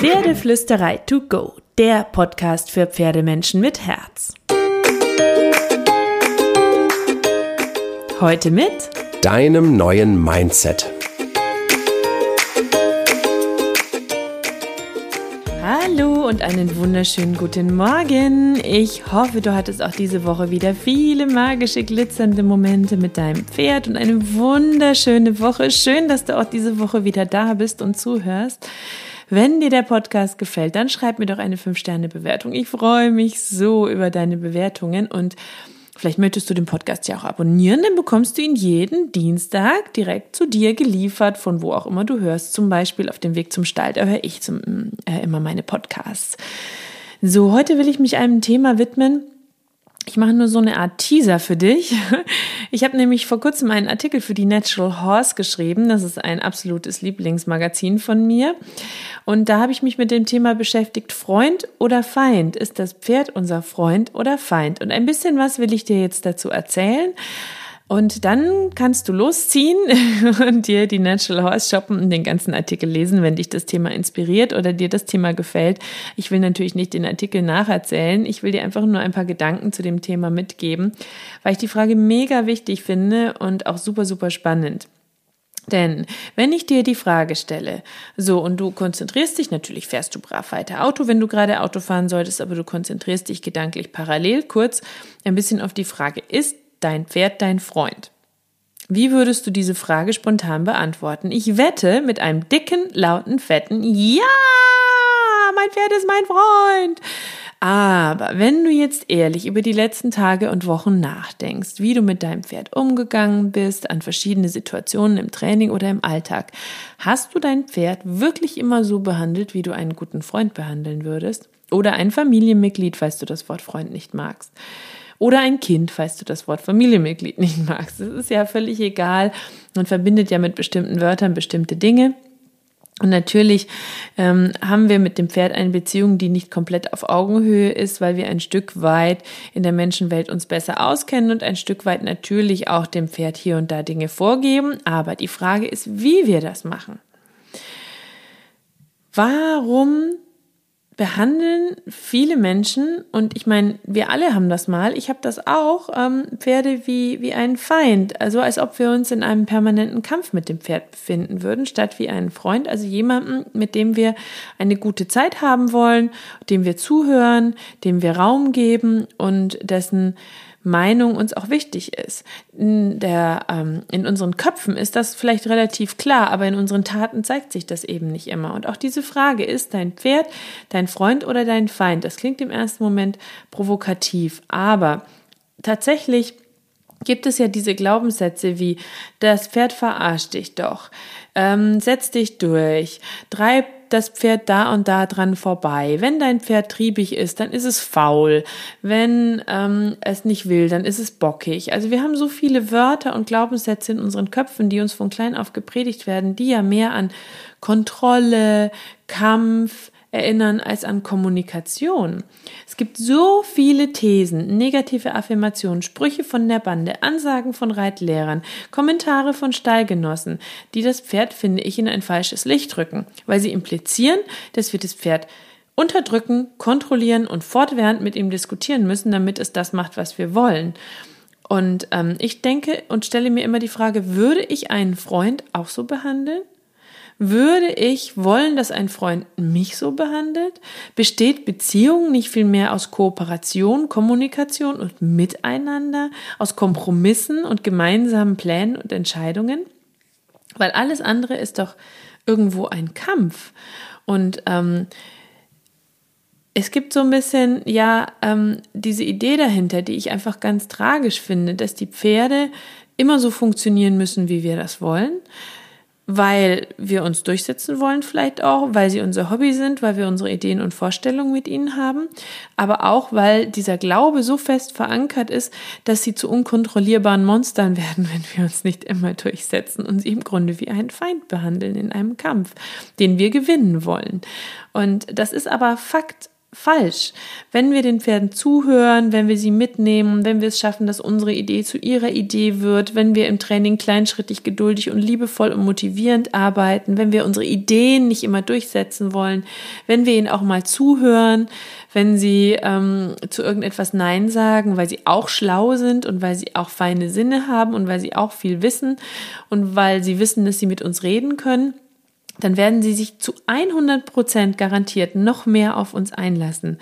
Pferdeflüsterei to go, der Podcast für Pferdemenschen mit Herz. Heute mit deinem neuen Mindset. Hallo und einen wunderschönen guten Morgen. Ich hoffe, du hattest auch diese Woche wieder viele magische, glitzernde Momente mit deinem Pferd und eine wunderschöne Woche. Schön, dass du auch diese Woche wieder da bist und zuhörst. Wenn dir der Podcast gefällt, dann schreib mir doch eine 5-Sterne-Bewertung. Ich freue mich so über deine Bewertungen und Vielleicht möchtest du den Podcast ja auch abonnieren, dann bekommst du ihn jeden Dienstag direkt zu dir geliefert, von wo auch immer du hörst. Zum Beispiel auf dem Weg zum Stall, da höre ich zum, äh, immer meine Podcasts. So, heute will ich mich einem Thema widmen, ich mache nur so eine Art Teaser für dich. Ich habe nämlich vor kurzem einen Artikel für die Natural Horse geschrieben. Das ist ein absolutes Lieblingsmagazin von mir. Und da habe ich mich mit dem Thema beschäftigt, Freund oder Feind? Ist das Pferd unser Freund oder Feind? Und ein bisschen was will ich dir jetzt dazu erzählen. Und dann kannst du losziehen und dir die Natural Horse shoppen und den ganzen Artikel lesen, wenn dich das Thema inspiriert oder dir das Thema gefällt. Ich will natürlich nicht den Artikel nacherzählen. Ich will dir einfach nur ein paar Gedanken zu dem Thema mitgeben, weil ich die Frage mega wichtig finde und auch super, super spannend. Denn wenn ich dir die Frage stelle, so und du konzentrierst dich, natürlich fährst du brav weiter Auto, wenn du gerade Auto fahren solltest, aber du konzentrierst dich gedanklich parallel kurz ein bisschen auf die Frage, ist dein Pferd dein Freund? Wie würdest du diese Frage spontan beantworten? Ich wette mit einem dicken, lauten, fetten Ja, mein Pferd ist mein Freund. Aber wenn du jetzt ehrlich über die letzten Tage und Wochen nachdenkst, wie du mit deinem Pferd umgegangen bist, an verschiedene Situationen im Training oder im Alltag, hast du dein Pferd wirklich immer so behandelt, wie du einen guten Freund behandeln würdest? Oder ein Familienmitglied, falls du das Wort Freund nicht magst? Oder ein Kind, falls du das Wort Familienmitglied nicht magst. Das ist ja völlig egal. Man verbindet ja mit bestimmten Wörtern bestimmte Dinge. Und natürlich ähm, haben wir mit dem Pferd eine Beziehung, die nicht komplett auf Augenhöhe ist, weil wir ein Stück weit in der Menschenwelt uns besser auskennen und ein Stück weit natürlich auch dem Pferd hier und da Dinge vorgeben. Aber die Frage ist, wie wir das machen. Warum behandeln viele Menschen, und ich meine, wir alle haben das mal, ich habe das auch, ähm, Pferde wie, wie einen Feind, also als ob wir uns in einem permanenten Kampf mit dem Pferd befinden würden, statt wie einen Freund, also jemanden, mit dem wir eine gute Zeit haben wollen, dem wir zuhören, dem wir Raum geben und dessen Meinung uns auch wichtig ist. In, der, ähm, in unseren Köpfen ist das vielleicht relativ klar, aber in unseren Taten zeigt sich das eben nicht immer. Und auch diese Frage, ist dein Pferd dein Freund oder dein Feind? Das klingt im ersten Moment provokativ, aber tatsächlich gibt es ja diese Glaubenssätze wie, das Pferd verarscht dich doch, ähm, setz dich durch, treib das Pferd da und da dran vorbei. Wenn dein Pferd triebig ist, dann ist es faul. Wenn ähm, es nicht will, dann ist es bockig. Also wir haben so viele Wörter und Glaubenssätze in unseren Köpfen, die uns von klein auf gepredigt werden, die ja mehr an Kontrolle, Kampf, erinnern als an Kommunikation. Es gibt so viele Thesen, negative Affirmationen, Sprüche von der Bande, Ansagen von Reitlehrern, Kommentare von Stallgenossen, die das Pferd, finde ich, in ein falsches Licht rücken, weil sie implizieren, dass wir das Pferd unterdrücken, kontrollieren und fortwährend mit ihm diskutieren müssen, damit es das macht, was wir wollen. Und ähm, ich denke und stelle mir immer die Frage, würde ich einen Freund auch so behandeln? Würde ich wollen, dass ein Freund mich so behandelt? Besteht Beziehung nicht vielmehr aus Kooperation, Kommunikation und Miteinander, aus Kompromissen und gemeinsamen Plänen und Entscheidungen? Weil alles andere ist doch irgendwo ein Kampf. Und ähm, es gibt so ein bisschen, ja, ähm, diese Idee dahinter, die ich einfach ganz tragisch finde, dass die Pferde immer so funktionieren müssen, wie wir das wollen weil wir uns durchsetzen wollen vielleicht auch, weil sie unser Hobby sind, weil wir unsere Ideen und Vorstellungen mit ihnen haben, aber auch, weil dieser Glaube so fest verankert ist, dass sie zu unkontrollierbaren Monstern werden, wenn wir uns nicht immer durchsetzen und sie im Grunde wie einen Feind behandeln in einem Kampf, den wir gewinnen wollen. Und das ist aber Fakt falsch. Wenn wir den Pferden zuhören, wenn wir sie mitnehmen, wenn wir es schaffen, dass unsere Idee zu ihrer Idee wird, wenn wir im Training kleinschrittig, geduldig und liebevoll und motivierend arbeiten, wenn wir unsere Ideen nicht immer durchsetzen wollen, wenn wir ihnen auch mal zuhören, wenn sie ähm, zu irgendetwas Nein sagen, weil sie auch schlau sind und weil sie auch feine Sinne haben und weil sie auch viel wissen und weil sie wissen, dass sie mit uns reden können, dann werden sie sich zu 100 Prozent garantiert noch mehr auf uns einlassen.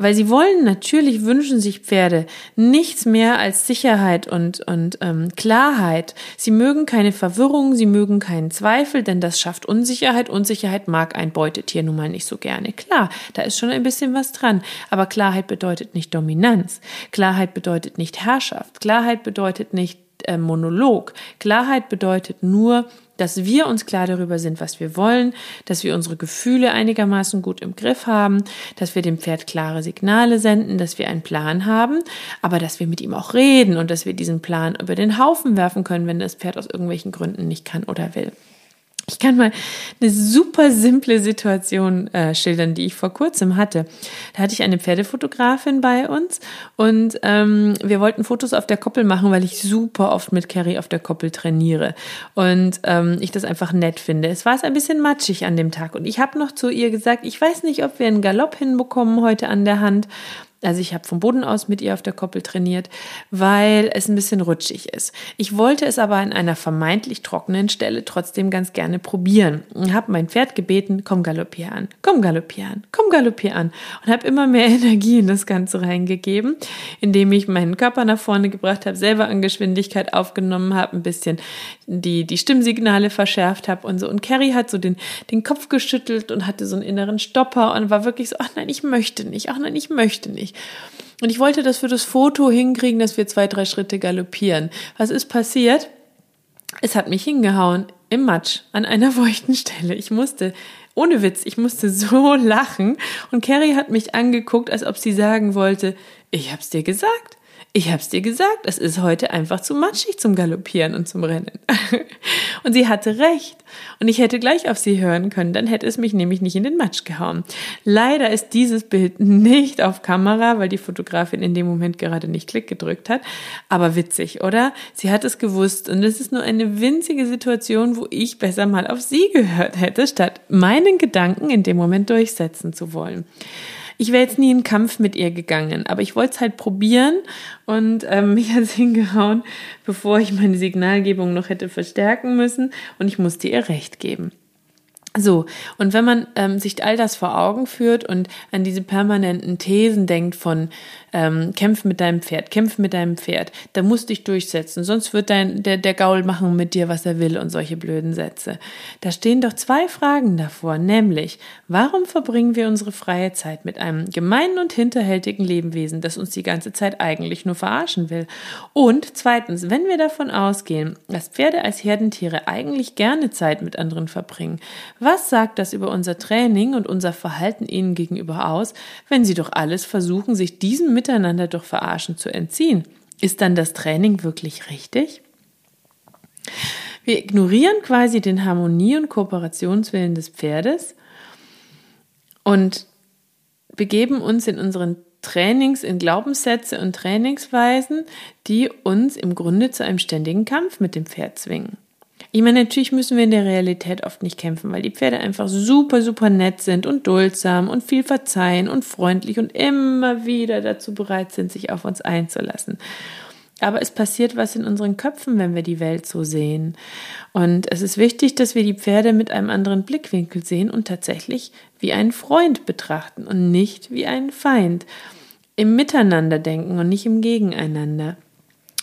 Weil sie wollen, natürlich wünschen sich Pferde nichts mehr als Sicherheit und, und ähm, Klarheit. Sie mögen keine Verwirrung, sie mögen keinen Zweifel, denn das schafft Unsicherheit. Unsicherheit mag ein Beutetier nun mal nicht so gerne. Klar, da ist schon ein bisschen was dran. Aber Klarheit bedeutet nicht Dominanz. Klarheit bedeutet nicht Herrschaft. Klarheit bedeutet nicht äh, Monolog. Klarheit bedeutet nur, dass wir uns klar darüber sind, was wir wollen, dass wir unsere Gefühle einigermaßen gut im Griff haben, dass wir dem Pferd klare Signale senden, dass wir einen Plan haben, aber dass wir mit ihm auch reden und dass wir diesen Plan über den Haufen werfen können, wenn das Pferd aus irgendwelchen Gründen nicht kann oder will. Ich kann mal eine super simple Situation äh, schildern, die ich vor kurzem hatte. Da hatte ich eine Pferdefotografin bei uns und ähm, wir wollten Fotos auf der Koppel machen, weil ich super oft mit Carrie auf der Koppel trainiere und ähm, ich das einfach nett finde. Es war es ein bisschen matschig an dem Tag und ich habe noch zu ihr gesagt, ich weiß nicht, ob wir einen Galopp hinbekommen heute an der Hand also ich habe vom Boden aus mit ihr auf der Koppel trainiert, weil es ein bisschen rutschig ist. Ich wollte es aber an einer vermeintlich trockenen Stelle trotzdem ganz gerne probieren und habe mein Pferd gebeten, komm galoppier an, komm galoppier an, komm galoppier an und habe immer mehr Energie in das Ganze reingegeben, indem ich meinen Körper nach vorne gebracht habe, selber an Geschwindigkeit aufgenommen habe, ein bisschen die, die Stimmsignale verschärft habe und so. Und Carrie hat so den, den Kopf geschüttelt und hatte so einen inneren Stopper und war wirklich so, ach nein, ich möchte nicht, ach nein, ich möchte nicht. Und ich wollte das für das Foto hinkriegen, dass wir zwei, drei Schritte galoppieren. Was ist passiert? Es hat mich hingehauen im Matsch an einer feuchten Stelle. Ich musste, ohne Witz, ich musste so lachen. Und Carrie hat mich angeguckt, als ob sie sagen wollte, ich hab's dir gesagt ich hab's dir gesagt, es ist heute einfach zu matschig zum Galoppieren und zum Rennen. und sie hatte recht. Und ich hätte gleich auf sie hören können, dann hätte es mich nämlich nicht in den Matsch gehauen. Leider ist dieses Bild nicht auf Kamera, weil die Fotografin in dem Moment gerade nicht Klick gedrückt hat. Aber witzig, oder? Sie hat es gewusst und es ist nur eine winzige Situation, wo ich besser mal auf sie gehört hätte, statt meinen Gedanken in dem Moment durchsetzen zu wollen ich wäre jetzt nie in Kampf mit ihr gegangen, aber ich wollte es halt probieren und ähm, mich hat es hingehauen, bevor ich meine Signalgebung noch hätte verstärken müssen und ich musste ihr recht geben. So, und wenn man ähm, sich all das vor Augen führt und an diese permanenten Thesen denkt von ähm, kämpf mit deinem Pferd, kämpf mit deinem Pferd, da musst dich durchsetzen, sonst wird dein, der, der Gaul machen mit dir, was er will und solche blöden Sätze. Da stehen doch zwei Fragen davor, nämlich, warum verbringen wir unsere freie Zeit mit einem gemeinen und hinterhältigen Lebewesen, das uns die ganze Zeit eigentlich nur verarschen will? Und zweitens, wenn wir davon ausgehen, dass Pferde als Herdentiere eigentlich gerne Zeit mit anderen verbringen, was sagt das über unser Training und unser Verhalten ihnen gegenüber aus, wenn sie doch alles versuchen, sich diesem Miteinander durch Verarschen zu entziehen? Ist dann das Training wirklich richtig? Wir ignorieren quasi den Harmonie- und Kooperationswillen des Pferdes und begeben uns in unseren Trainings in Glaubenssätze und Trainingsweisen, die uns im Grunde zu einem ständigen Kampf mit dem Pferd zwingen. Ich meine, natürlich müssen wir in der Realität oft nicht kämpfen, weil die Pferde einfach super, super nett sind und duldsam und viel verzeihen und freundlich und immer wieder dazu bereit sind, sich auf uns einzulassen. Aber es passiert was in unseren Köpfen, wenn wir die Welt so sehen. Und es ist wichtig, dass wir die Pferde mit einem anderen Blickwinkel sehen und tatsächlich wie einen Freund betrachten und nicht wie einen Feind. Im Miteinander denken und nicht im Gegeneinander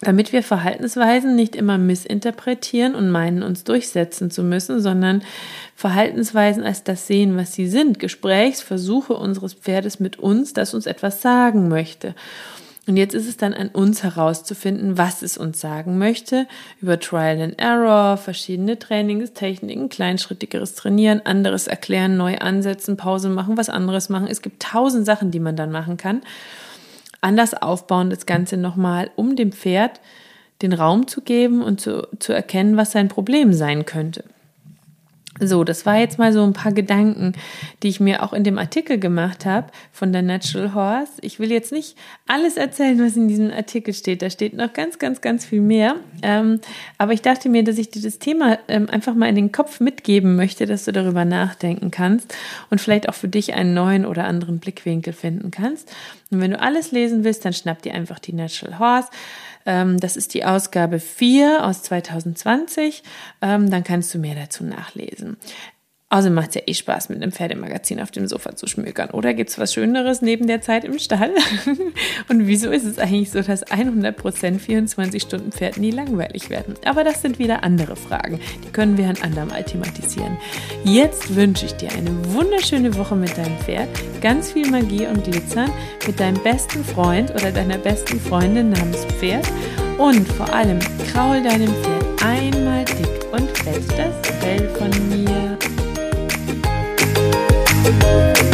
damit wir Verhaltensweisen nicht immer missinterpretieren und meinen, uns durchsetzen zu müssen, sondern Verhaltensweisen als das sehen, was sie sind. Gesprächsversuche unseres Pferdes mit uns, das uns etwas sagen möchte. Und jetzt ist es dann an uns herauszufinden, was es uns sagen möchte, über Trial and Error, verschiedene Trainingstechniken, kleinschrittigeres Trainieren, anderes erklären, neu ansetzen, Pause machen, was anderes machen. Es gibt tausend Sachen, die man dann machen kann anders aufbauen, das Ganze nochmal, um dem Pferd den Raum zu geben und zu, zu erkennen, was sein Problem sein könnte. So, das war jetzt mal so ein paar Gedanken, die ich mir auch in dem Artikel gemacht habe von der Natural Horse. Ich will jetzt nicht alles erzählen, was in diesem Artikel steht. Da steht noch ganz, ganz, ganz viel mehr. Ähm, aber ich dachte mir, dass ich dir das Thema ähm, einfach mal in den Kopf mitgeben möchte, dass du darüber nachdenken kannst und vielleicht auch für dich einen neuen oder anderen Blickwinkel finden kannst. Und wenn du alles lesen willst, dann schnapp dir einfach die Natural Horse. Ähm, das ist die Ausgabe 4 aus 2020. Ähm, dann kannst du mehr dazu nachlesen. Außerdem macht es ja eh Spaß, mit einem Pferdemagazin auf dem Sofa zu schmökern. Oder gibt es was Schöneres neben der Zeit im Stall? Und wieso ist es eigentlich so, dass 100% 24 Stunden Pferd nie langweilig werden? Aber das sind wieder andere Fragen. Die können wir ein andermal thematisieren. Jetzt wünsche ich dir eine wunderschöne Woche mit deinem Pferd, ganz viel Magie und Glitzern, mit deinem besten Freund oder deiner besten Freundin namens Pferd und vor allem kraul deinem Pferd einmal dick und fett das Fell von mir. Música